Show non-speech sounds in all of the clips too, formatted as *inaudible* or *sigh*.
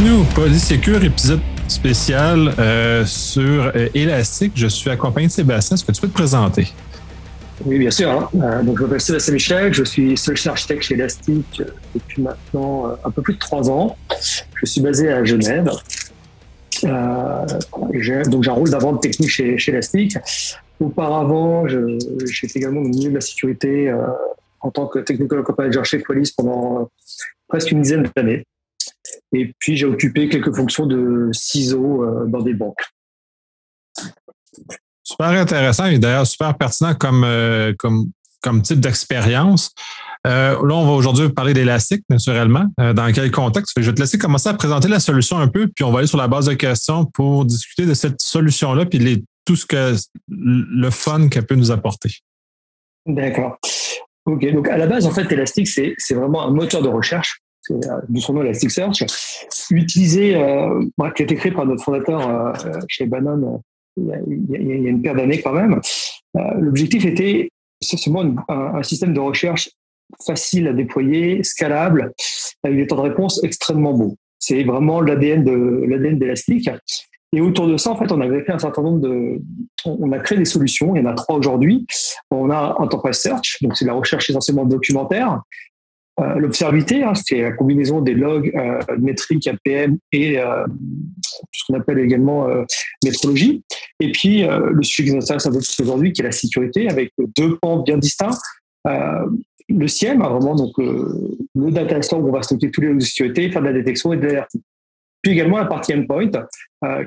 Bienvenue au Polysécure, épisode spécial euh, sur euh, Elastic. Je suis accompagné de Sébastien. Est-ce que tu peux te présenter? Oui, bien sûr. Hein. Euh, donc, je m'appelle Sébastien Michel. Je suis solution architecte chez Elastic depuis maintenant un peu plus de trois ans. Je suis basé à Genève. donc, j'ai un rôle d'avant technique chez, Elastic. Auparavant, fait également le milieu de la sécurité en tant que technical manager chez Police pendant presque une dizaine d'années. Et puis, j'ai occupé quelques fonctions de ciseaux euh, dans des banques. Super intéressant et d'ailleurs super pertinent comme, euh, comme, comme type d'expérience. Euh, là, on va aujourd'hui parler d'élastique, naturellement. dans quel contexte? Je vais te laisser commencer à présenter la solution un peu, puis on va aller sur la base de questions pour discuter de cette solution-là, puis les, tout ce que le fun qu'elle peut nous apporter. D'accord. OK. Donc, à la base, en fait, Elastic, c'est vraiment un moteur de recherche de son nom Elasticsearch, utilisé, euh, qui a été créé par notre fondateur euh, chez Bannon euh, il y, a, une paire d'années quand même. L'objectif était essentiellement un, un, système de recherche facile à déployer, scalable, avec des temps de réponse extrêmement beaux. C'est vraiment l'ADN de l'ADN d'Elastic. Et autour de ça, en fait, on avait fait un certain nombre de, on a créé des solutions. Il y en a trois aujourd'hui. On a Enterprise Search, donc c'est la recherche essentiellement documentaire. Euh, l'observité, hein, c'est la combinaison des logs euh, métriques APM et euh, ce qu'on appelle également métrologie. Et puis, le sujet qui nous intéresse un peu plus aujourd'hui, qui est la sécurité, avec deux pans bien distincts. le CIEM, hein, vraiment, donc le data store où on va stocker tous les logs de sécurité, faire de la détection et de l'alerting. Puis également la partie endpoint,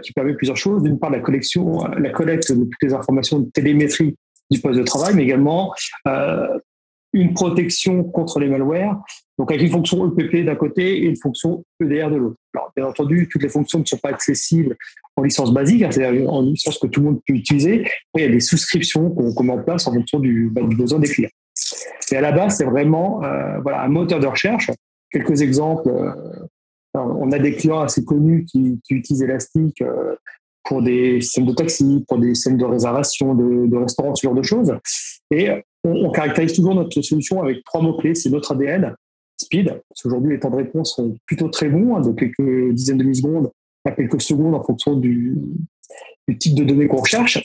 qui permet plusieurs choses. D'une part, la collection, la collecte de toutes les informations de télémétrie du poste de travail, mais également une protection contre les malwares, donc avec une fonction EPP d'un côté et une fonction EDR de l'autre. Alors, bien entendu, toutes les fonctions ne sont pas accessibles en licence basique, hein, c'est-à-dire en licence que tout le monde peut utiliser. il y a des souscriptions qu'on met en place en fonction du, bah, besoin des clients. Et à la base, c'est vraiment euh, voilà, un moteur de recherche. Quelques exemples. Euh, on a des clients assez connus qui, utilisent Elastic euh, pour des systèmes de taxi, pour des systèmes de réservation, de, de restaurants, ce genre de choses. Et on, caractérise toujours notre solution avec trois mots-clés. C'est notre ADN, speed, parce qu'aujourd'hui, les temps de réponse sont plutôt très bons, hein, de quelques dizaines de millisecondes à quelques secondes en fonction du, type de données qu'on recherche.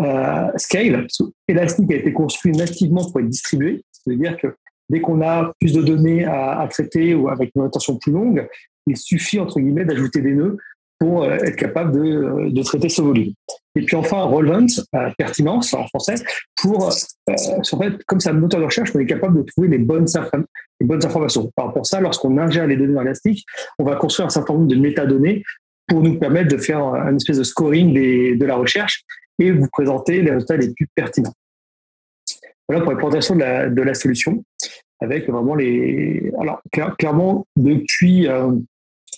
Euh, scale, Elastic a été construit nativement pour être distribué, c'est-à-dire que dès qu'on a plus de données à, traiter ou avec une attention plus longue, il suffit, entre guillemets, d'ajouter des nœuds pour euh, être capable euh, de, traiter ce volume. Et puis enfin, relevance, euh, pertinence en français, pour, en fait, comme c'est un moteur de recherche, on est capable de trouver les bonnes, les informations. Alors pour ça, lorsqu'on ingère les données Elastic, on va construire un certain nombre de métadonnées pour nous permettre de faire un espèce de scoring de la recherche et vous présenter les résultats les plus pertinents. Voilà pour la présentation de la, de la solution, avec vraiment les... Alors, clairement, depuis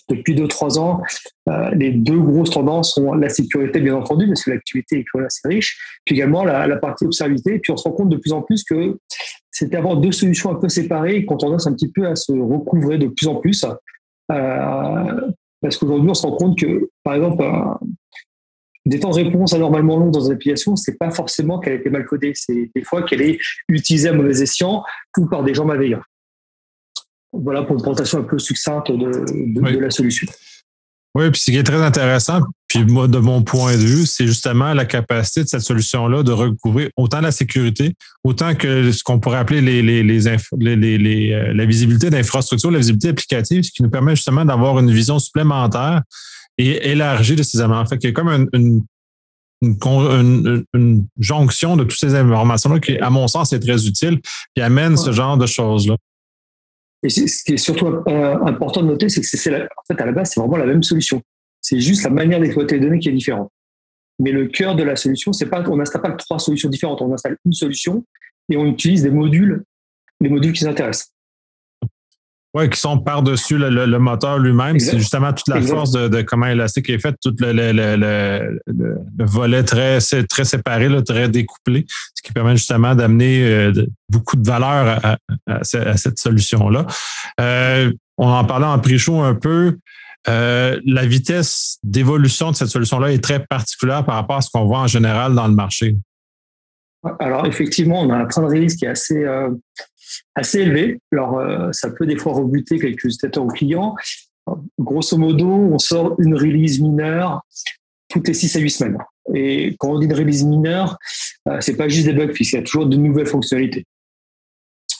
depuis 2-3 ans, euh, les deux grosses tendances sont la sécurité, bien entendu, parce que l'activité est quand même assez riche, puis également la, partie observabilité. Puis on se rend compte de plus en plus que c'était avoir deux solutions un peu séparées et qu'on tendance un petit peu à se recouvrer de plus en plus. Euh, parce qu'aujourd'hui, on se rend compte que, par exemple, des temps de réponse anormalement longs dans une application, c'est pas forcément qu'elle a été mal codée, c'est des fois qu'elle est utilisée à mauvais escient ou par des gens malveillants. Voilà pour une présentation un peu succincte de, la solution. Oui, puis ce qui est très intéressant, puis moi, de mon point de vue, c'est justement la capacité de cette solution-là de recouvrir autant la sécurité, autant que ce qu'on pourrait appeler les, les, les, euh, la visibilité d'infrastructure, la visibilité applicative, ce qui nous permet justement d'avoir une vision supplémentaire et élargie de ces éléments. En fait, il y a comme une, une, une, jonction de toutes ces informations-là qui, à mon sens, est très utile et amène ce genre de choses-là. Et ce qui est surtout euh, important de noter, c'est que c'est en fait, à la base, c'est vraiment la même solution. C'est juste la manière d'exploiter les données qui est différente. Mais le cœur de la solution, c'est pas, on n'installe pas trois solutions différentes. On installe une solution et on utilise des modules, les modules qui nous intéressent. Oui, qui sont par-dessus le, moteur lui-même. C'est justement toute la force de, comment Elastic est fait, tout le, le, volet très, très séparé, là, très découplé, ce qui permet justement d'amener euh, beaucoup de valeur à, cette solution-là. Euh, on en parlait en pré-show un peu. Euh, la vitesse d'évolution de cette solution-là est très particulière par rapport à ce qu'on voit en général dans le marché. Alors effectivement, on a un train de release qui est assez, assez élevé. Alors, euh, ça peut des fois rebuter quelques utilisateurs ou clients. Grosso modo, on sort une release mineure toutes les 6 à 8 semaines. Et quand on dit une release mineure, euh, c'est pas juste des bugs fixes, il y a toujours de nouvelles fonctionnalités.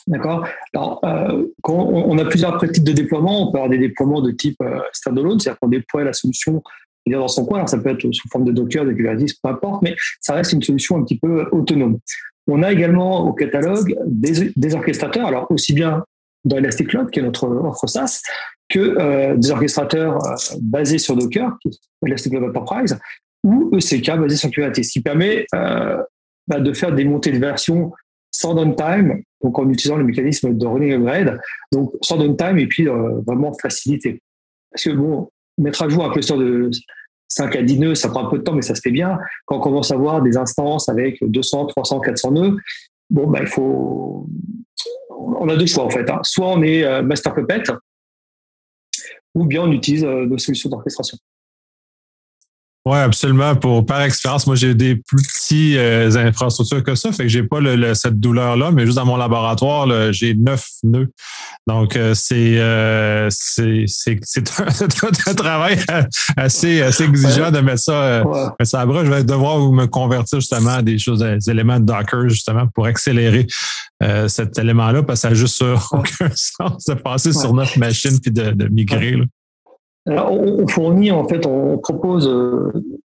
D'accord? Alors, euh, on, a plusieurs types de déploiement, on peut avoir des déploiements de type euh, standalone, c'est-à-dire qu'on déploie la solution dans son coin. Alors, ça peut être sous forme de Docker, de Kubernetes, peu importe, mais ça reste une solution un petit peu autonome. On a également au catalogue des, orchestrateurs, alors aussi bien dans Elastic Cloud, qui est notre offre SaaS, que euh, des orchestrateurs euh, basés sur Docker, Elastic Cloud Enterprise, ou ECK basés sur Kubernetes, ce qui permet euh, bah, de faire des montées de version sans downtime, donc en utilisant le mécanisme de running upgrade, donc sans downtime et puis vraiment facilité. Parce que bon, mettre à jour un cluster de 5 à 10 nœuds, ça prend un peu de temps, mais ça se fait bien. Quand on commence à avoir des instances avec 200, 300, 400 nœuds, bon, bah, il faut. On a deux choix en fait. Hein. Soit on est master puppet, ou bien on utilise euh, nos solutions d'orchestration. Oui, absolument. Pour par expérience, moi j'ai des plus petits euh, infrastructures que ça, fait que j'ai pas cette douleur-là, mais juste dans mon laboratoire, j'ai neuf nœuds. Donc euh, c'est euh, *laughs* c'est un, travail assez assez exigeant de mettre ça, ouais. ça à bras. Je vais devoir me convertir justement à des choses, des éléments de Docker justement pour accélérer cet élément-là, parce que ça n'a juste *laughs* aucun sens de passer sur neuf machines puis de, de migrer. Là. Alors, on fournit, en fait, on propose euh,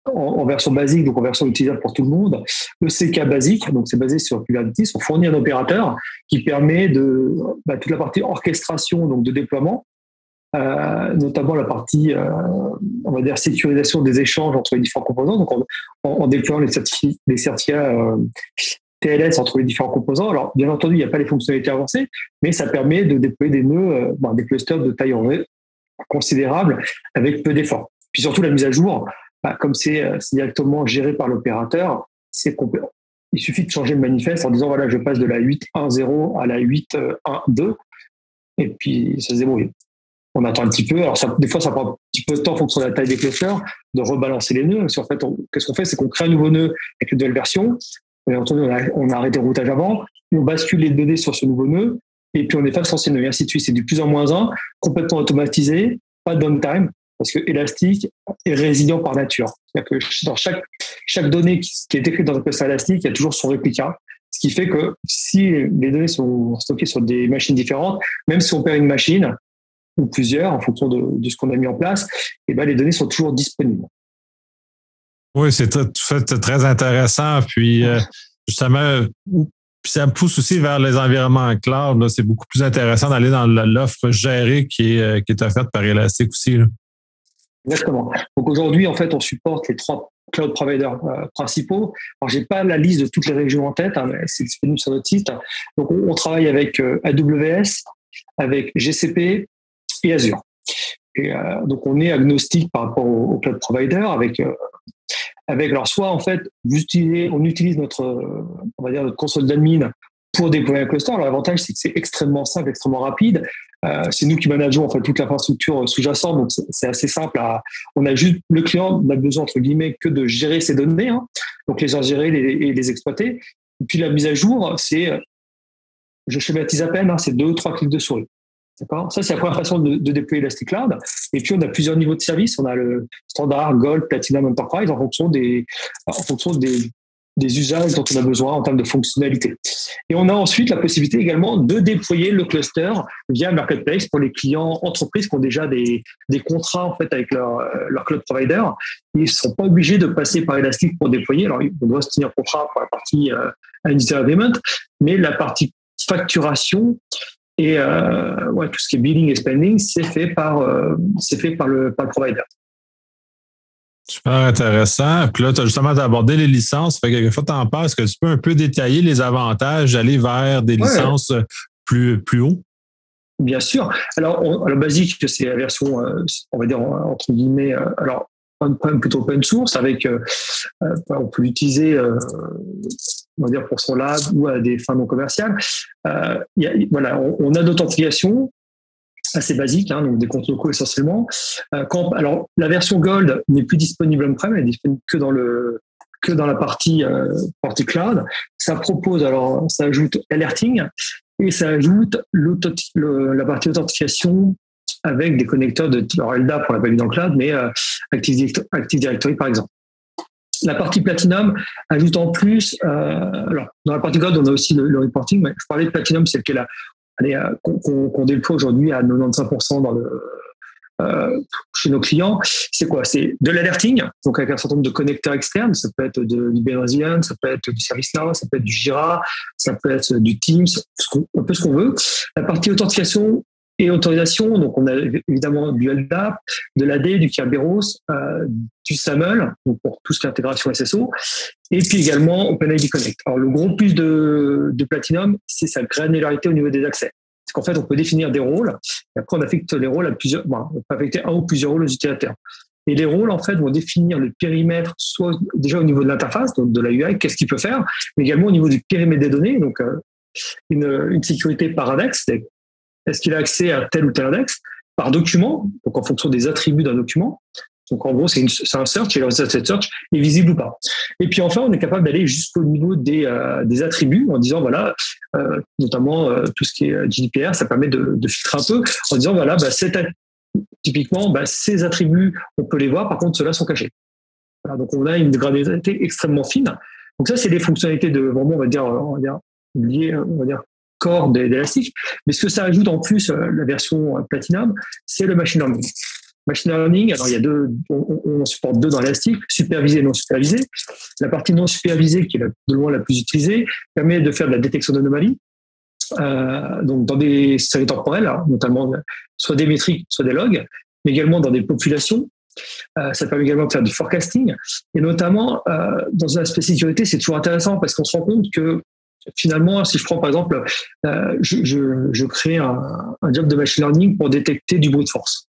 en, version basique, donc en version utilisable pour tout le monde, le CK basique, donc c'est basé sur Kubernetes. On fournit un opérateur qui permet de bah, toute la partie orchestration, donc de déploiement, euh, notamment la partie, euh, on va dire, sécurisation des échanges entre les différents composants, donc en, déployant les certificats, TLS entre les différents composants. Alors, bien entendu, il n'y a pas les fonctionnalités avancées, mais ça permet de déployer des nœuds, bah, des clusters de taille considérable avec peu d'efforts. Puis surtout la mise à jour, bah, comme euh, c'est directement géré par l'opérateur, c'est il suffit de changer le manifeste en disant voilà je passe de la 8.1.0 à la 8.1.2 et puis ça se débrouille. On attend un petit peu. Alors des fois ça prend un petit peu de temps en fonction de la taille des clusters de rebalancer les nœuds. en fait, qu'est-ce qu'on fait, c'est qu'on crée un nouveau nœud avec une nouvelle version. on a, on a arrêté le routage avant, on bascule les données sur ce nouveau nœud et puis on efface l'ancien nœud, et ainsi de suite. C'est du plus en moins un, complètement automatisé, pas de downtime, parce que Elastic est résilient par nature. C'est-à-dire que chaque, chaque donnée qui est écrite dans un cluster Elastic, il y a toujours son réplica. Ce qui fait que si les données sont stockées sur des machines différentes, même si on perd une machine ou plusieurs en fonction de, ce qu'on a mis en place, et eh ben les données sont toujours disponibles. Oui, c'est très, très intéressant. Puis, euh, justement, puis ça pousse aussi vers les environnements cloud. C'est beaucoup plus intéressant d'aller dans l'offre gérée qui est, euh, qui est offerte par Elastic aussi. Exactement. Donc aujourd'hui, en fait, on supporte les trois cloud providers euh, principaux. Alors, j'ai pas la liste de toutes les régions en tête, hein, mais c'est disponible sur notre site. Donc, on, travaille avec euh, AWS, avec GCP et Azure. Et donc, on est agnostique par rapport aux, cloud providers avec avec alors soit en fait on utilise notre on va dire notre console d'admin pour déployer un cluster. Alors l'avantage c'est que c'est extrêmement simple, extrêmement rapide. Euh, c'est nous qui manageons en fait toute l'infrastructure sous-jacente, donc c'est assez simple. On a juste le client n'a besoin entre guillemets que de gérer ses données, hein, donc les ingérer et les, exploiter. Et puis la mise à jour, c'est je schématise à peine, hein, c'est deux ou trois clics de souris. Ça, c'est la première façon de, déployer Elastic Cloud. Et puis, on a plusieurs niveaux de service. On a le standard, Gold, Platinum, Enterprise en fonction des, en fonction des, usages dont on a besoin en termes de fonctionnalité. Et on a ensuite la possibilité également de déployer le cluster via Marketplace pour les clients entreprises qui ont déjà des, des contrats en fait avec leur, leur cloud provider. Ils ne sont pas obligés de passer par Elastic pour déployer. Alors, on doit se tenir contrat pour la partie euh, Agreement, mais la partie facturation et euh, ouais, tout ce qui est billing et spending, c'est fait par, euh, c'est fait par le, par le provider. Super intéressant. Puis là, tu as justement abordé les licences. Fait que quelquefois, tu en parles. Est-ce que tu peux un peu détailler les avantages d'aller vers des licences plus, plus haut? Bien sûr. Alors, le basique, c'est la version, euh, on va dire, entre guillemets, alors, on-prem plutôt open source avec, on peut l'utiliser on va dire pour son lab ou à des fins non commerciales. Euh, voilà, on, a d'authentification assez basique, hein, donc des comptes locaux essentiellement. Euh, quand, alors, la version Gold n'est plus disponible on-prem, elle est disponible que dans le que dans la partie euh, partie cloud. Ça propose alors, ça ajoute alerting et ça ajoute le, la partie authentification avec des connecteurs de alors LDAP, on l'a pas vu dans le cloud, mais Active, Active Directory par exemple. La partie Platinum ajoute en plus, alors dans la partie cloud, on a aussi le, reporting, mais je parlais de Platinum, qu'elle a qu'on déploie aujourd'hui à 95% dans le, euh, chez nos clients, c'est quoi? C'est de l'alerting, donc avec un certain nombre de connecteurs externes. Ça peut être de l'Iberian, ça peut être du ServiceNow, ça peut être du Jira, ça peut être du Teams, un peu ce qu'on veut. La partie authentification et autorisation, donc on a évidemment du LDAP, de l'AD, du Kerberos, euh, du SAML, donc pour tout ce qui est intégration SSO, et puis également OpenID Connect. Alors le gros plus de, Platinum, c'est sa granularité au niveau des accès. C'est qu'en fait, on peut définir des rôles, et après, on affecte les rôles à plusieurs, on peut affecter un ou plusieurs rôles aux utilisateurs. Et les rôles, en fait, vont définir le périmètre, soit déjà au niveau de l'interface, donc de la UI, qu'est-ce qu'il peut faire, mais également au niveau du périmètre des données, donc euh, une, une, sécurité par index, est-ce qu'il a accès à tel ou tel index, par document, donc en fonction des attributs d'un document, donc en gros, c'est un search et le résultat de cette search est visible ou pas. Et puis enfin, on est capable d'aller jusqu'au niveau des, euh, attributs en disant voilà, euh, notamment euh, tout ce qui est GDPR, ça permet de, filtrer un peu en disant voilà, bah, typiquement, bah, ces attributs, on peut les voir, par contre, ceux-là sont cachés. Donc on a une granularité extrêmement fine. Donc ça, c'est des fonctionnalités de vraiment, on va dire, on va dire liées, on va dire corps d'Elastic. Mais ce que ça ajoute en plus, la version Platinum, c'est le machine learning. Machine learning, alors il y a deux, on, supporte deux dans l'élastique, supervisé et non supervisé. La partie non supervisée, qui est de loin la plus utilisée, permet de faire de la détection d'anomalies. Euh, donc dans des séries temporelles, hein, notamment soit des métriques, soit des logs, mais également dans des populations. Euh, ça permet également de faire du forecasting. Et notamment, euh, dans un aspect sécurité, c'est toujours intéressant parce qu'on se rend compte que finalement, si je prends par exemple, euh, je, crée un, job de machine learning pour détecter du bruit de force.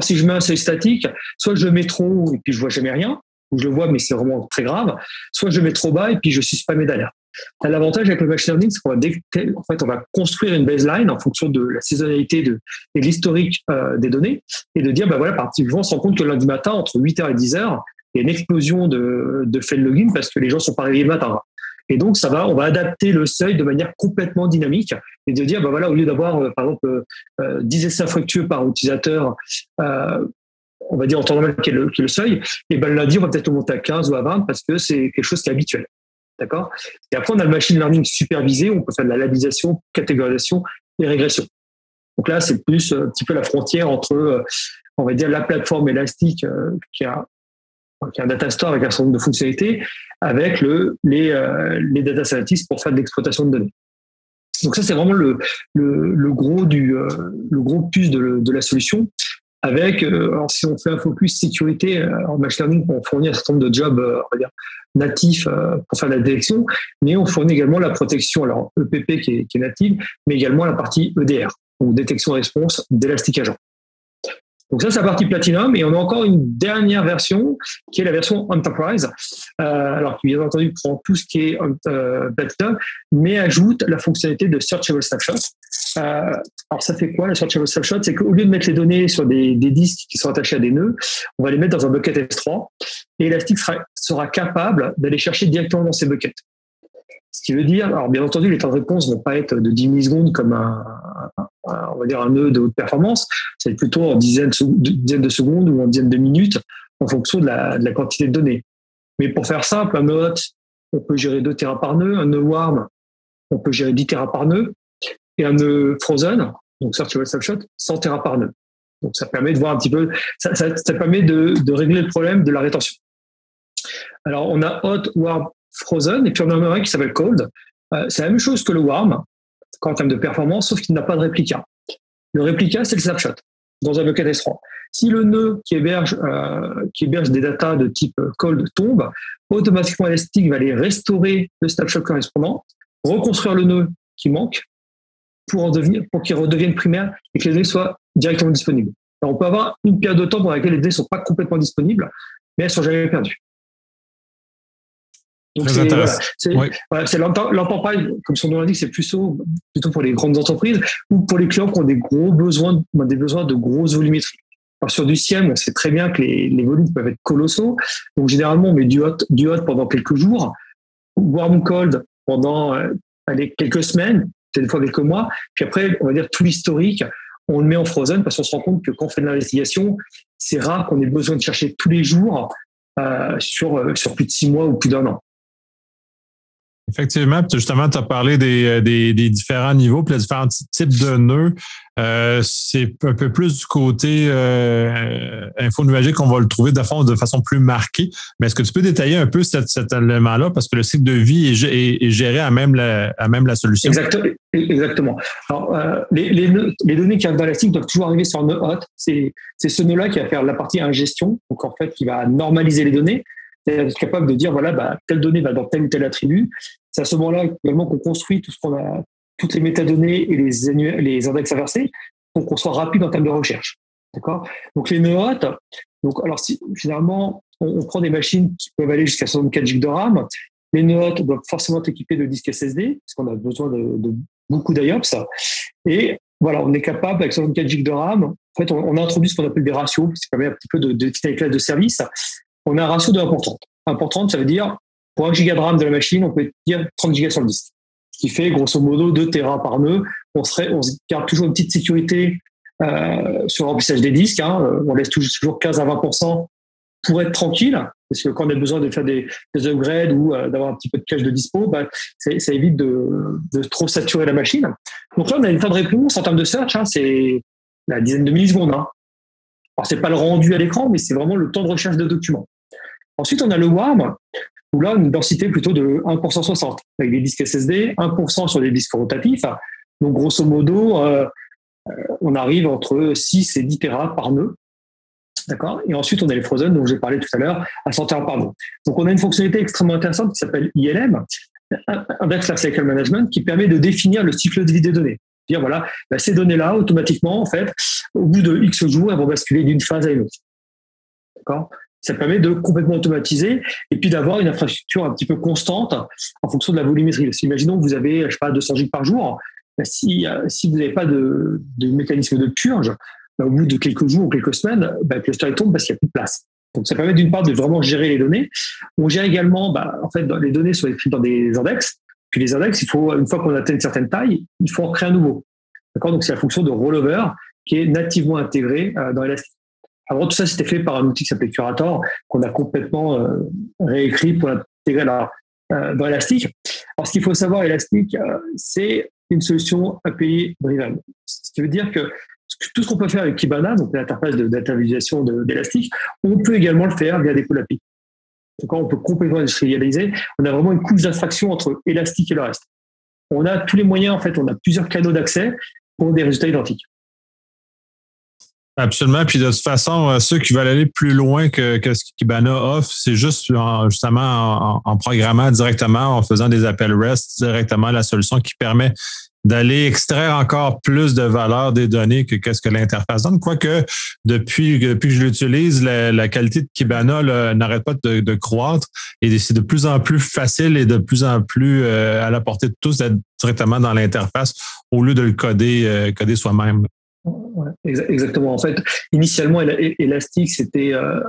Si je mets un seuil statique, soit je le mets trop haut et puis je vois jamais rien, ou je le vois mais c'est vraiment très grave, soit je le mets trop bas et puis je suis spammé d'alerte. L'avantage avec le machine learning, c'est qu'on va, construire une baseline en fonction de la saisonnalité de, et de l'historique euh, des données et de dire, ben voilà, on se rend compte que lundi matin, entre 8h et 10h, il y a une explosion de, de fail login parce que les gens sont pas réveillés le matin. Et donc, ça va, on va adapter le seuil de manière complètement dynamique et de dire, bah voilà, au lieu d'avoir, euh, par exemple, euh, 10 essais infructueux par utilisateur, euh, on va dire en temps normal qui est le, le seuil, et ben lundi, on va peut-être le monter à 15 ou à 20 parce que c'est quelque chose qui est habituel. D'accord? Et après, on a le machine learning supervisé, on peut faire de la labellisation, catégorisation et régression. Donc là, c'est plus euh, un petit peu la frontière entre, euh, on va dire, la plateforme élastique qui a qui est un data store avec un certain nombre de fonctionnalités, avec le, les, euh, les data scientists pour faire de l'exploitation de données. Donc ça, c'est vraiment le, le, le, gros du euh, le gros plus de, de la solution. Avec, euh, alors si on fait un focus sécurité en machine learning, on fournit un certain nombre de jobs, on va dire, natifs pour faire de la détection, mais on fournit également la protection, alors EPP qui est, qui est native, mais également la partie EDR, donc détection réponse d'Elastic Agent. Donc ça, c'est la partie Platinum. Et on a encore une dernière version, qui est la version Enterprise, euh, alors qui bien entendu prend tout ce qui est euh, Platinum, mais ajoute la fonctionnalité de Searchable Snapshot. Euh, alors ça fait quoi, la Searchable Snapshot? C'est qu'au lieu de mettre les données sur des, disques qui sont attachés à des nœuds, on va les mettre dans un bucket S3, et Elastic sera, sera capable d'aller chercher directement dans ces buckets. Ce qui veut dire, alors bien entendu, les temps de réponse vont pas être de 10 millisecondes comme un, on va dire un nœud de haute performance, c'est plutôt en dizaines de, secondes ou en dizaines de minutes en fonction de la, quantité de données. Mais pour faire simple, un nœud hot, on peut gérer 2 terras par nœud, un nœud warm, on peut gérer 10 terras par nœud, et un nœud frozen, donc Searchable Snapshot, 100 terras par nœud. Donc ça permet de voir un petit peu, ça, permet de, régler le problème de la rétention. Alors on a hot, warm, frozen, et puis on a un qui s'appelle cold. Euh, c'est la même chose que le warm, en termes de performance, sauf qu'il n'a pas de réplica. Le réplica, c'est le snapshot dans un bucket S3. Si le nœud qui héberge, euh, qui héberge des datas de type cold tombe, automatiquement Elastic va aller restaurer le snapshot correspondant, reconstruire le nœud qui manque pour, pour qu'il redevienne primaire et que les données soient directement disponibles. On peut avoir une période de temps pendant laquelle les données ne sont pas complètement disponibles, mais elles ne sont jamais perdues. Donc c'est voilà, c'est l'enterprise, comme son nom l'indique, c'est plutôt plutôt pour les grandes entreprises ou pour les clients qui ont des gros besoins, des besoins de grosses volumétries. Alors sur du CIEM, on sait très bien que les, les, volumes peuvent être colossaux. Donc généralement, on met du hot, du hot pendant quelques jours, warm cold pendant euh, allez, quelques semaines, peut-être des fois quelques mois. Puis après, on va dire tout l'historique, on le met en frozen parce qu'on se rend compte que quand on fait de l'investigation, c'est rare qu'on ait besoin de chercher tous les jours euh, sur, sur plus de six mois ou plus d'un an. Effectivement, justement, tu as parlé des, des, différents niveaux, puis les différents types de nœuds. Euh, c'est un peu plus du côté euh, info nuagique qu'on va le trouver de, fond, de façon plus marquée. Mais est-ce que tu peux détailler un peu cet, élément-là? Parce que le cycle de vie est, géré à même la, à même la solution? Exactement. Alors, euh, les, données qui arrivent dans doivent toujours arriver sur un nœud hot. C'est ce nœud-là qui va faire la partie ingestion, donc en fait qui va normaliser les données être capable de dire voilà bah, telle donnée va dans tel ou tel attribut. C'est à ce moment-là également qu'on construit tout ce qu'on a toutes les métadonnées et les, les index inversés pour qu'on soit rapide en termes de recherche. D'accord? Donc les NEOT, donc alors si on, prend des machines qui peuvent aller jusqu'à 64 GB de RAM, les NEOT doivent forcément être équipés de disques SSD parce qu'on a besoin de, beaucoup d'IOPS et voilà, on est capable avec 64 GB de RAM. En fait, on, a introduit ce qu'on appelle des ratios, quand même un petit peu de, de, de de service. On a un ratio de 1 pour 30. 1 pour 30, ça veut dire pour 1 giga de RAM de la machine, on peut dire 30 gigas sur le disque ce qui fait grosso modo 2 Tera par nœud. On, on garde toujours une petite sécurité euh, sur le remplissage des disques. Hein. Euh, on laisse toujours 15 à 20 pour être tranquille, parce que quand on a besoin de faire des, des upgrades ou euh, d'avoir un petit peu de cache de dispo, bah, ça évite de, de, trop saturer la machine. Donc là, on a une fin de réponse en termes de search, hein, c'est la dizaine de millisecondes. Hein. Alors, c'est pas le rendu à l'écran, mais c'est vraiment le temps de recherche de documents. Ensuite, on a le WARM où là, une densité plutôt de 1 60, avec des disques SSD, 1% sur des disques rotatifs. Donc, grosso modo, euh, on arrive entre 6 et 10 Tera par nœud. D'accord? Et ensuite, on a les Frozen, dont j'ai parlé tout à l'heure, à 100 Tera par nœud. Donc, on a une fonctionnalité extrêmement intéressante qui s'appelle ILM, Index Cycle Management, qui permet de définir le cycle de vie des données. Dire, voilà, bah, ces données-là, automatiquement, en fait, au bout de X jours, elles vont basculer d'une phase à une autre. D'accord? Ça permet de complètement automatiser et puis d'avoir une infrastructure un petit peu constante en fonction de la volumétrie. imaginons que vous avez, je sais pas, 200 gigs par jour. Ben, si, euh, si vous n'avez pas de, mécanisme de purge, ben, au bout de quelques jours ou quelques semaines, ben, le cluster tombe parce qu'il n'y a plus de place. Donc, ça permet d'une part de vraiment gérer les données. On gère également, en fait, les données sont écrites dans des index. Puis les index, il faut, une fois qu'on atteint une certaine taille, il faut en créer un nouveau. D'accord? Donc, c'est la fonction de rollover qui est nativement intégrée euh, dans Elastic. Alors tout ça, c'était fait par un outil qui s'appelait Curator, qu'on a complètement euh, réécrit pour l'intégrer euh, dans Elastic. Alors, ce qu'il faut savoir, Elastic, euh, c'est une solution API driven. Ce qui veut dire que tout ce qu'on peut faire avec Kibana, donc l'interface de data visualisation d'Elastic, on peut également le faire via des pôles. Donc, on peut complètement industrialiser. On a vraiment une couche d'abstraction entre Elastic et le reste. On a tous les moyens, en fait, on a plusieurs canaux d'accès pour des résultats identiques. Absolument. Puis de toute façon, euh, ceux qui veulent aller plus loin que, que ce offre, c'est juste justement en, programmant directement, en faisant des appels REST directement la solution qui permet d'aller extraire encore plus de valeur des données que qu'est-ce que l'interface donne. Quoique, depuis, depuis que je l'utilise, la, qualité de Kibana n'arrête pas de, de, croître et c'est de plus en plus facile et de plus en plus euh, à la portée de tous d'être directement dans l'interface au lieu de le coder, euh, coder soi-même exactement. En fait, initialement, Elastic, c'était euh,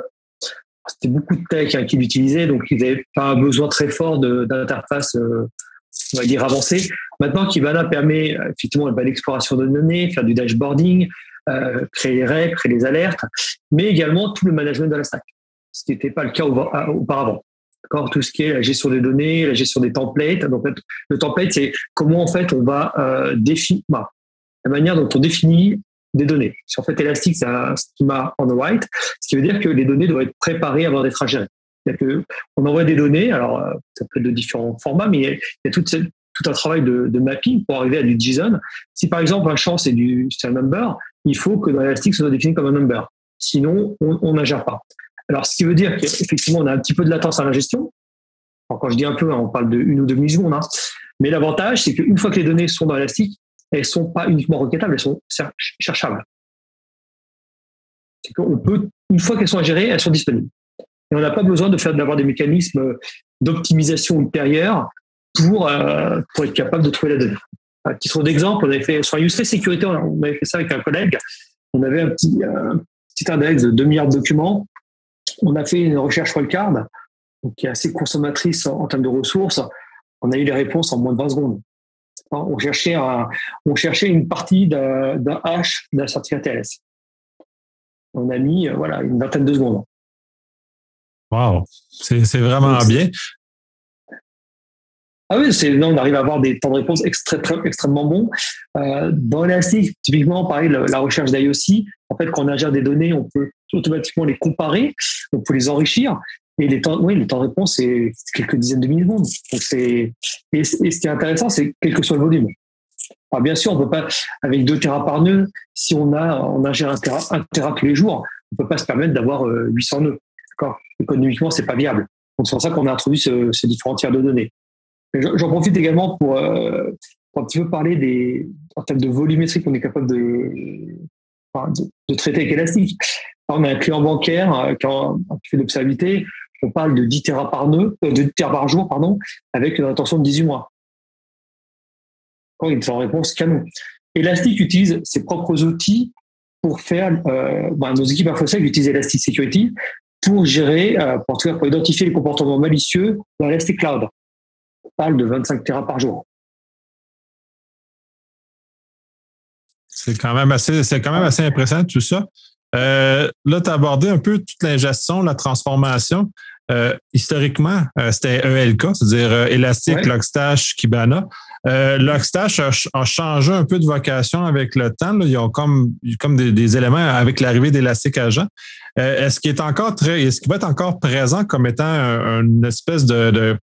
c'était beaucoup de tech hein, qui l'utilisaient, donc ils n'avaient pas besoin très fort d'interface, euh, on va dire, avancée. Maintenant, Kibana permet effectivement bah, l'exploration de données, faire du dashboarding, euh, créer les règles, créer les alertes, mais également tout le management de la stack, ce qui n'était pas le cas auparavant. Tout ce qui est la gestion des données, la gestion des templates. Donc, le template, c'est comment en fait on va définir, bah, la manière dont on définit des données. En fait, Elastic, c'est un schema on the right, ce qui veut dire que les données doivent être préparées avant d'être ingérées. C'est-à-dire qu'on envoie des données, alors euh, ça peut être de différents formats, mais il y a, tout, un travail de, mapping pour arriver à du JSON. Si par exemple un champ c'est du un number, il faut que dans Elastic, ça soit défini comme un number. Sinon, on n'ingère pas. Alors, ce qui veut dire qu'effectivement, on a un petit peu de latence à la gestion. quand je dis un peu, hein, on parle de une ou deux millisecondes. Hein. Mais l'avantage, c'est qu'une fois que les données sont dans Elastic, elles sont pas uniquement requêtables, elles sont cherchables. C'est qu'on peut, une fois qu'elles sont gérées, elles sont disponibles. Et on n'a pas besoin de faire d'avoir des mécanismes d'optimisation ultérieure pour, euh, pour être capable de trouver la donnée. À titre d'exemple, on avait fait sur UC Sécurité, on avait fait ça avec un collègue. On avait un petit, petit index de 2 milliards de documents. On a fait une recherche wildcard, qui est assez consommatrice en, en termes de ressources. On a eu les réponses en moins de 20 secondes. On cherchait, on cherchait une partie d'un hash d'un certificat TLS. On a mis voilà, une vingtaine de secondes. Wow, c'est vraiment bien. Ah oui, c'est on arrive à avoir des temps de réponse extrêmement bons. Euh, dans Elastic, typiquement, pareil, la, recherche d'IOC, en fait, quand on ingère des données, on peut automatiquement les comparer, on peut les enrichir. Et les temps, oui, les temps de réponse, c'est quelques dizaines de millisecondes. C'est, et, ce qui est intéressant, c'est quel que soit le volume. Alors bien sûr, on peut pas, avec 2 Tera par nœud, si on a, on ingère un Tera, un tera tous les jours, on peut pas se permettre d'avoir 800 euh, nœuds. D'accord? Économiquement, c'est pas viable. Donc c'est pour ça qu'on a introduit ce, ces différents tiers de données. J'en profite également pour, euh, pour, un petit peu parler des, en termes de volumétrie qu'on est capable de, de, traiter avec Elastic. on a un client bancaire euh, qui, fait de l'observabilité. On parle de 10 Tera par euh, de 10 Tera par jour, pardon, avec une intention de 18 mois. Quand il en réponse canon. Elastic utilise ses propres outils pour faire, euh, bah, nos équipes InfoSec utilisent Elastic Security pour gérer, euh, pour, identifier les comportements malicieux dans Elastic Cloud parle de 25 Tera par jour. C'est quand même assez, c'est quand même assez impressionnant tout ça. Euh, là, tu as abordé un peu toute l'ingestion, la transformation. Euh, historiquement, euh, c'était ELK, c'est-à-dire Elastic, Logstash, Kibana. Logstash a, changé un peu de vocation avec le temps. Il y a comme, comme des, éléments avec l'arrivée d'Elastic Agent. est-ce qu'il est encore très, est-ce qu'il va être encore présent comme étant une espèce de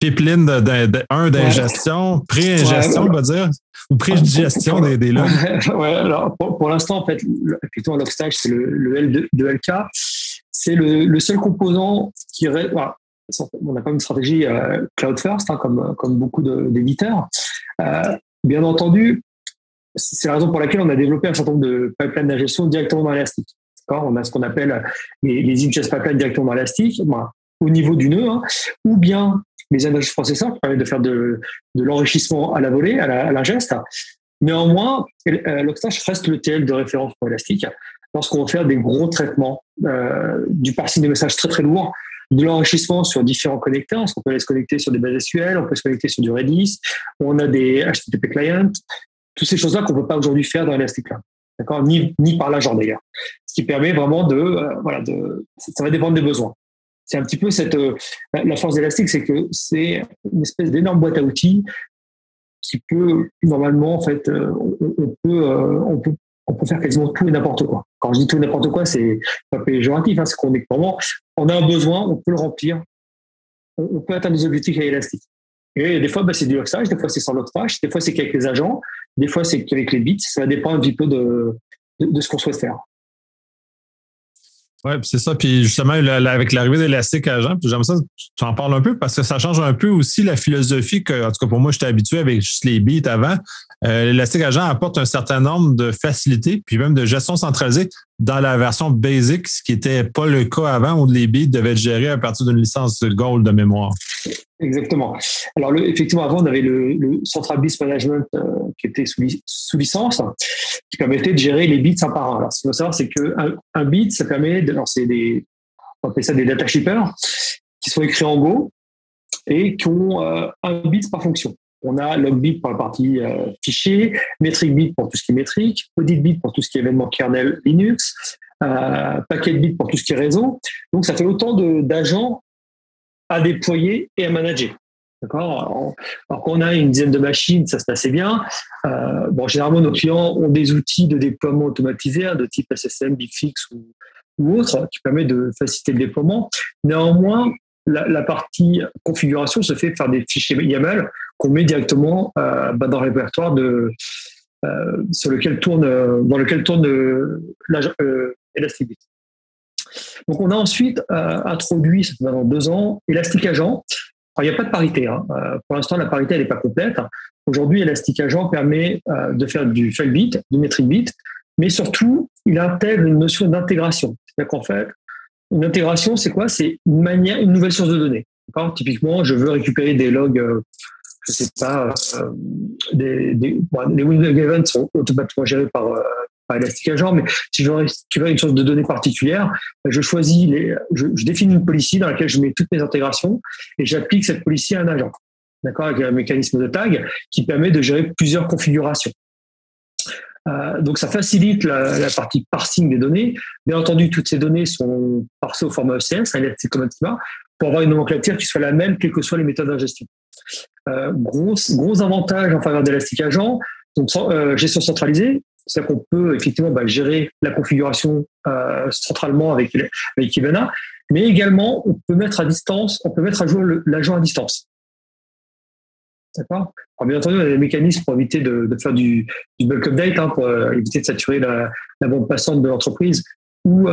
pipeline de, un d'ingestion, pré-ingestion, on va dire, ou pré-digestion des, des? *laughs* Ouais, alors pour, l'instant, en fait, plutôt Logstash, c'est le, le L de, LK. C'est le, seul composant qui reste. on a pas une stratégie euh, cloud first, hein, comme, comme beaucoup d'éditeurs. Euh, bien entendu, c'est la raison pour laquelle on a développé un certain nombre de pipelines d'ingestion directement dans Elastic. On a ce qu'on appelle les, les ingest pipelines directement dans Elastic, au niveau du nœud, hein, ou bien les analyses processeurs qui permettent de faire de, l'enrichissement à la volée, à l'ingeste. Néanmoins, euh, Logstash reste le TL de référence pour Elastic lorsqu'on veut faire des gros traitements, euh, du parsing de messages très très lourds, de l'enrichissement sur différents connecteurs. On peut aller se connecter sur des bases SQL, on peut se connecter sur du Redis, on a des HTTP clients, toutes ces choses-là qu'on ne peut pas aujourd'hui faire dans Elastic Cloud. D'accord? Ni, ni par l'agent d'ailleurs. Ce qui permet vraiment de, euh, voilà, de, ça va dépendre des besoins c'est un petit peu cette euh, la force d'élastique, c'est que c'est une espèce d'énorme boîte à outils qui peut normalement en fait euh, on, peut euh, on peut on peut faire quasiment tout et n'importe quoi. Quand je dis tout et n'importe quoi, c'est pas péjoratif, hein, c'est qu'on est vraiment on a un besoin, on peut le remplir, on, peut atteindre des objectifs avec élastique. Et des fois, bah, c'est du lockstage, des fois c'est sans lockstage, des fois c'est qu'avec les agents, des fois c'est qu'avec les bits. Ça dépend un petit peu de, de ce qu'on souhaite faire. Oui, c'est ça. Puis justement, avec l'arrivée d'Elastic Agent, j'aime ça, tu en parles un peu parce que ça change un peu aussi la philosophie que, en tout cas pour moi, j'étais habitué avec juste les bits avant. Euh, L'Elastic Agent apporte un certain nombre de facilités, puis même de gestion centralisée dans la version basic, ce qui n'était pas le cas avant où les bits devaient être gérés à partir d'une licence Gold de mémoire. Exactement. Alors, effectivement, avant, on avait le, Central Bits Management euh, qui était sous, licence, qui permettait de gérer les bits un par un. Alors, ce qu'il faut savoir, c'est qu'un un bit, ça permet de lancer des, on appelle ça des data shippers, qui sont écrits en Go et qui ont euh, un bit par fonction. On a logbit pour la partie euh, fichier, metric bit pour tout ce qui est métrique, audit bit pour tout ce qui est événement kernel Linux, euh, packet bit pour tout ce qui est réseau. Donc, ça fait autant d'agents à déployer et à manager. D'accord? Alors, quand on a une dizaine de machines, ça se passe bien. Euh, bon, généralement, nos clients ont des outils de déploiement automatisé hein, de type SSM, BigFix ou, ou autre qui permet de faciliter le déploiement. Néanmoins, la, partie configuration se fait par des fichiers YAML qu'on met directement euh, bah, dans le répertoire euh, sur lequel tourne, dans lequel tourne euh, Elasticbit. Donc on a ensuite introduit, ça fait maintenant deux ans, Elastic Agent. il n'y a pas de parité. Hein. pour l'instant, la parité n'est pas complète. Aujourd'hui, Elastic Agent permet de faire du file bit, du metric bit, mais surtout, il intègre une notion d'intégration. C'est-à-dire qu'en fait, une intégration, c'est quoi? C'est une manière, une nouvelle source de données. Typiquement, je veux récupérer des logs, euh, je pas, euh, des, des les Windows Events sont automatiquement gérés par, euh, par Elasticagent, mais si je veux récupérer une source de données particulière, je choisis, les, je, définis une policy dans laquelle je mets toutes mes intégrations et j'applique cette policy à un agent. d'accord, avec un mécanisme de tag qui permet de gérer plusieurs configurations. Euh, donc ça facilite la, partie parsing des données. Bien entendu, toutes ces données sont parsées au format ECS, Elastic Command Schema, pour avoir une nomenclature qui soit la même, quelles que soient les méthodes d'ingestion. Euh, gros, gros avantage en faveur d'Elastic Agent, euh, gestion centralisée, c'est-à-dire qu'on peut effectivement bah, gérer la configuration euh, centralement avec, avec Kibana, mais également on peut mettre à distance, on peut mettre à jour l'agent à distance. D'accord? Bien entendu, on a des mécanismes pour éviter de, faire du, bulk update, hein, pour éviter de saturer la, bande passante de l'entreprise, ou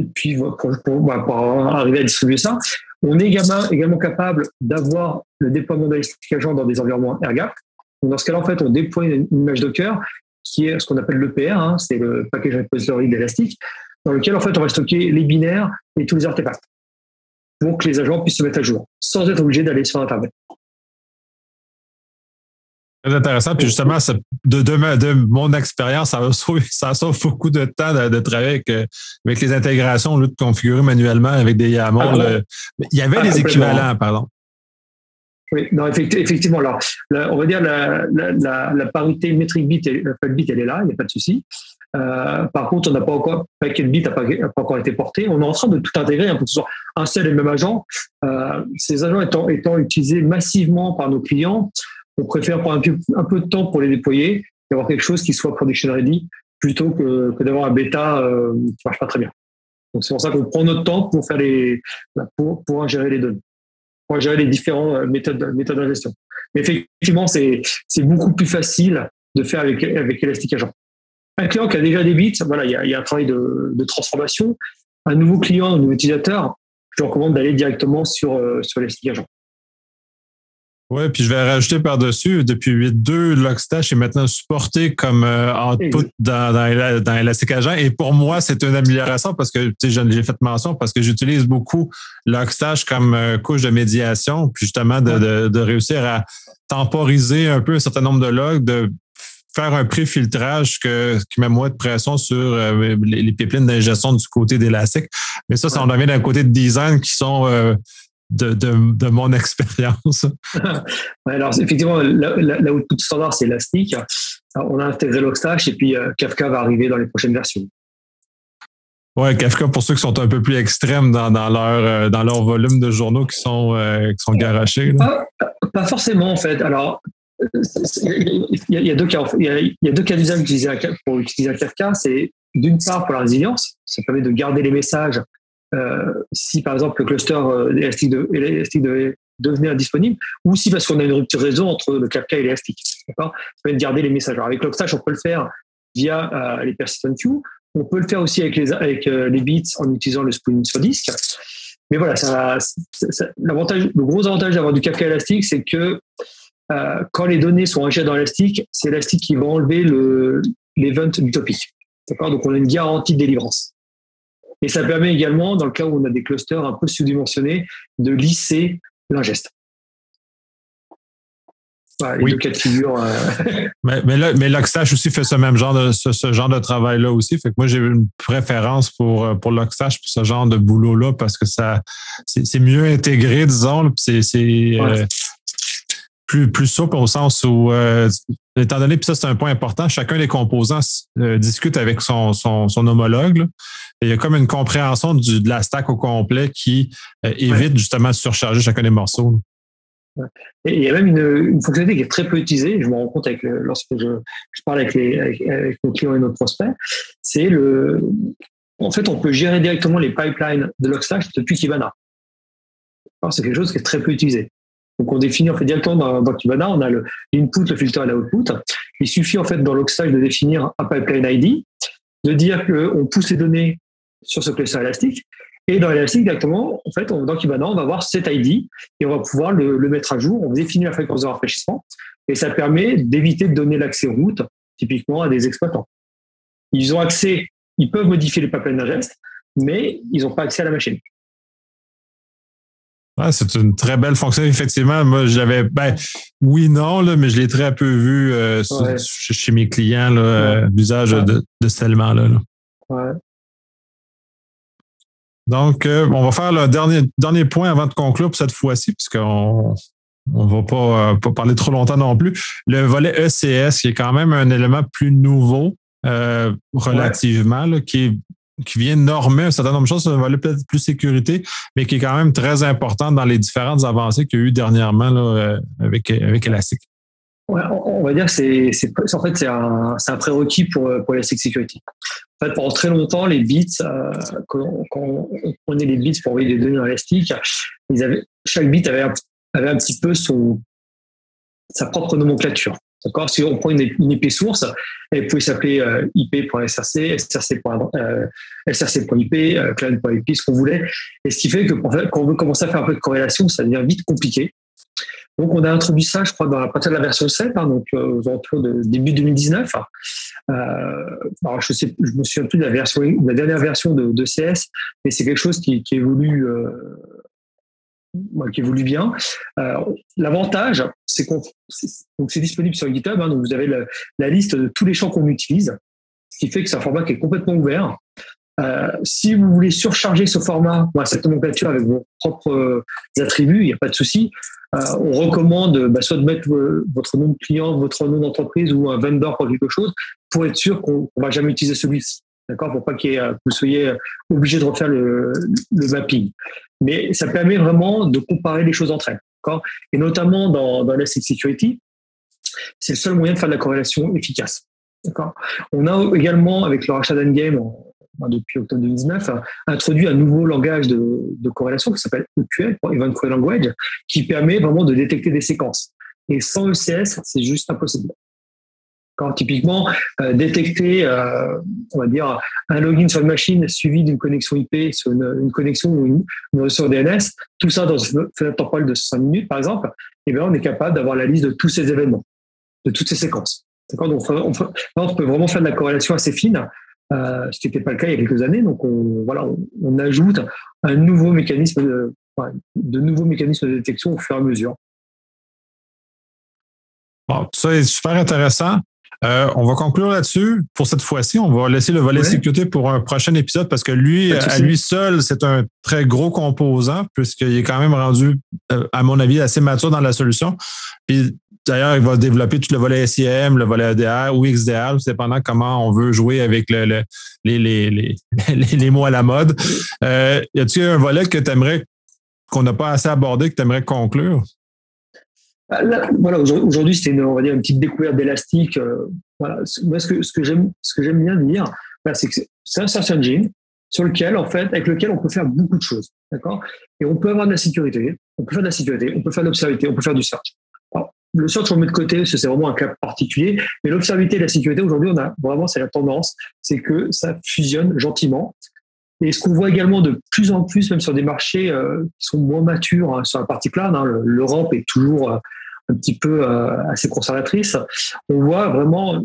et puis pour, arriver à distribuer ça. On est également, capable d'avoir le déploiement d'Elastic Agent dans des environnements AirGap. dans ce cas-là, en fait, on déploie une, image Docker qui est ce qu'on appelle l'EPR, hein, c'est le package repository d'Elastic, dans lequel en fait on va stocker les binaires et tous les artefacts pour que les agents puissent se mettre à jour, sans être obligés d'aller sur Internet. Très intéressant. Puis justement, de, de, mon expérience, ça, *laughs* ça sauve beaucoup de temps de, travailler avec, euh, avec, les intégrations, de configurer manuellement avec des YAML. Ah il y avait ah, des équivalents, pardon. Oui, non, effectivement. Alors, on va dire la, la, la, parité métrique bit, et, bit, elle est là, il n'y a pas de souci. Euh, par contre, on n'a pas encore, packet bit n'a pas, encore été porté. On est en train de tout intégrer, un hein, pour que ce soit un seul et même agent. Euh, ces agents étant, étant utilisés massivement par nos clients, on préfère prendre un peu, de temps pour les déployer et avoir quelque chose qui soit production ready plutôt que, d'avoir un bêta euh, qui marche pas très bien. Donc c'est pour ça qu'on prend notre temps pour faire les, pour, pour gérer les données, pour gérer les différentes méthodes, méthodes de. Mais effectivement, c'est, beaucoup plus facile de faire avec, avec Elastic Agent. Un client qui a déjà des bits, voilà, il y a, un travail de, transformation. Un nouveau client, un nouveau utilisateur, je recommande d'aller directement sur, euh, sur Elastic Agent. Oui, puis je vais rajouter par-dessus, depuis 8.2, Logstash est maintenant supporté comme euh, output dans, dans, dans Elasticagent. Et pour moi, c'est une amélioration parce que j'ai fait mention parce que j'utilise beaucoup Logstash comme euh, couche de médiation, puis justement de, de, réussir à temporiser un peu un certain nombre de logs, de faire un pré-filtrage qui met moins de pression sur euh, les, pipelines d'ingestion du côté d'Elastic. Mais ça, ça en revient d'un côté de design qui sont de, de, mon *laughs* expérience. *laughs* alors, effectivement, là, où tout standard, c'est Elastic. on a intégré Logstash et puis euh, Kafka va arriver dans les prochaines versions. Oui, Kafka, pour ceux qui sont un peu plus extrêmes dans, dans leur, euh, dans leur volume de journaux qui sont, euh, qui sont garachés. Pas, forcément, en fait. Alors, il y, a deux cas, il y a, deux cas d'usage pour utiliser Kafka. C'est d'une part pour la résilience, ça permet de garder les messages si par exemple le cluster euh, élastique, de, devait devenir indisponible, ou si parce qu'on a une rupture réseau entre le Kafka et l'élastique. D'accord? Ça peut garder les messages. avec Logstash, on peut le faire via euh, les persistent queues. On peut le faire aussi avec les, avec les bits en utilisant le spooning sur disque. Mais voilà, ça, l'avantage, le gros avantage d'avoir du Kafka élastique, c'est que quand les données sont ingérées dans Elastic, c'est Elastic qui va enlever le, l'event du topic. D'accord? Donc on a une garantie de délivrance. Et ça permet également, dans le cas où on a des clusters un peu sous-dimensionnés, de lisser l'ingeste. oui. cas de figure. Euh, *laughs* mais, mais, là, mais aussi fait ce même genre de, ce, genre de travail-là aussi. Fait que moi, j'ai une préférence pour, euh, pour pour ce genre de boulot-là, parce que ça c'est mieux intégré, disons. C'est euh, plus, plus souple au sens où, étant donné, puis ça, c'est un point important, chacun des composants discute avec son, son, son homologue il y a comme une compréhension du, de la stack au complet qui euh, évite justement de surcharger chacun des morceaux. Et il y a même une, fonctionnalité qui est très peu utilisée, je me rends compte avec lorsque je, je, parle avec, les, avec, nos clients et nos prospects, c'est le. En fait, on peut gérer directement les pipelines de Logstash depuis Kibana. C'est quelque chose qui est très peu utilisé. Donc, on définit en fait directement dans, dans Kibana, on a l'input, le, filter et l'output. Il suffit en fait dans Logstash de définir un pipeline ID, de dire qu'on pousse les données sur ce cluster élastique. Et dans Elastic, directement, en fait, dans Kibana, on va voir cet ID et on va pouvoir le, mettre à jour. On définit la fréquence de rafraîchissement et ça permet d'éviter de donner l'accès route, typiquement à des exploitants. Ils ont accès, ils peuvent modifier les pipelines d'ingest, mais ils n'ont pas accès à la machine. C'est une très belle fonction, effectivement. Moi, j'avais, ben, oui, non, là, mais je l'ai très peu vu euh, chez mes clients, l'usage de, de, ce élément-là. Donc, euh, on va faire le dernier, dernier point avant de conclure pour cette fois-ci, puisqu'on on va pas, pas parler trop longtemps non plus. Le volet ECS, qui est quand même un élément plus nouveau relativement, qui est qui vient normer un certain nombre de choses, ça va aller peut-être plus sécurité, mais qui est quand même très important dans les différentes avancées qu'il y a eu dernièrement euh, avec, avec Elastic. Ouais, on va dire que c'est, en fait, un, un, prérequis pour, pour Elastic Security. En fait, pendant très longtemps, les bits, euh, quand, on prenait les bits pour envoyer des données dans Elastic, ils avaient, chaque bit avait un, avait un petit peu son, sa propre nomenclature. D'accord Si on prend une, IP source, elle peut s'appeler euh, IP.src, src.ip, euh, euh, client.ip, ce qu'on voulait. Et ce qui fait que quand on veut commencer à faire un peu de corrélation, ça devient vite compliqué. Donc, on a introduit ça, je crois, dans, à partir de la version 7, hein, donc aux alentours de début 2019. alors, je je me souviens plus de la version, la dernière version de, de CS, mais c'est quelque chose qui évolue qui évolue bien. Euh, l'avantage, c'est qu'on c'est disponible sur GitHub, hein, donc vous avez la liste de tous les champs qu'on utilise, ce qui fait que c'est un format qui est complètement ouvert. Euh, si vous voulez surcharger ce format, cette nomenclature avec vos propres euh, attributs, il n'y a pas de souci. on recommande bah, soit de mettre votre nom de client, votre nom d'entreprise ou un vendor pour quelque chose, pour être sûr qu'on ne va jamais utiliser celui-ci. D'accord Pour pas que vous soyez obligé de refaire le, mapping mais ça permet vraiment de comparer les choses entre elles. Et notamment dans, dans Security, c'est le seul moyen de faire de la corrélation efficace. On a également, avec le rachat d'Endgame depuis octobre 2019, introduit un nouveau langage de, de corrélation qui s'appelle EQL, Event Query Language, qui permet vraiment de détecter des séquences. Et sans ECS, c'est juste impossible. Quand typiquement, euh, détecter, euh, on va dire, un login sur une machine suivi d'une connexion IP sur une, connexion ou une, ressource DNS, tout ça dans une fenêtre temporelle de 5 minutes, par exemple, eh bien, on est capable d'avoir la liste de tous ces événements, de toutes ces séquences. Donc, on, on, peut vraiment faire de la corrélation assez fine, euh, ce qui n'était pas le cas il y a quelques années. Donc, on, voilà, on, ajoute un nouveau mécanisme de, de nouveaux mécanismes de détection au fur et à mesure. Bon, tout ça est super intéressant. Euh, on va conclure là-dessus pour cette fois-ci. On va laisser le volet sécurité pour un prochain épisode parce que lui, à lui seul, c'est un très gros composant puisqu'il est quand même rendu, euh, à mon avis, assez mature dans la solution. Puis d'ailleurs, il va développer tout le volet SIM, le volet EDR ou XDR, dépendant comment on veut jouer avec le, les, *laughs* les, les, mots à la mode. Euh, y a-t-il un volet que tu aimerais qu'on n'a pas assez abordé, que tu aimerais conclure? Bah, voilà, aujourd'hui, c'était une, on va dire, une petite découverte d'élastique. Euh, voilà. Moi, ce que, ce que j'aime, ce que j'aime bien dire, c'est que c'est un search engine sur lequel, en fait, avec lequel on peut faire beaucoup de choses. D'accord? Et on peut avoir de la sécurité, on peut faire de la sécurité, on peut faire de l'observabilité, on peut faire du search. le search, on met de côté, c'est vraiment un cas particulier. Mais l'observabilité et la sécurité, aujourd'hui, on a vraiment, c'est la tendance, c'est que ça fusionne gentiment. Et ce qu'on voit également de plus en plus, même sur des marchés euh, qui sont moins matures hein, sur la partie cloud, hein, l'Europe est toujours euh, un petit peu euh, assez conservatrice, on voit vraiment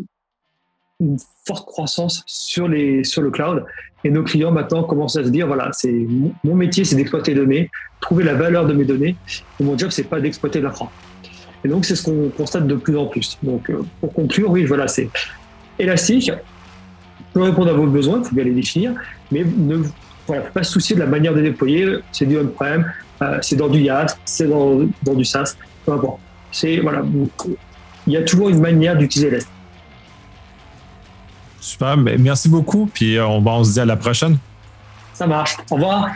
une forte croissance sur, les, sur le cloud. Et nos clients maintenant commencent à se dire, voilà, c'est mon métier, c'est d'exploiter les données, trouver la valeur de mes données. Mon job, c'est pas d'exploiter l'infra. Et donc, c'est ce qu'on constate de plus en plus. Donc, euh, pour conclure, oui, voilà, c'est élastique, peut répondre à vos besoins, il faut bien les définir, mais ne voilà, pas se soucier de la manière de déployer. C'est du on-prem, euh, c'est dans du IaaS, c'est dans, dans, du SaaS, peu importe. C'est voilà, il y a toujours une manière d'utiliser l'Est. Super, merci beaucoup. Puis euh, on, on se dit à la prochaine. Ça marche. Au revoir.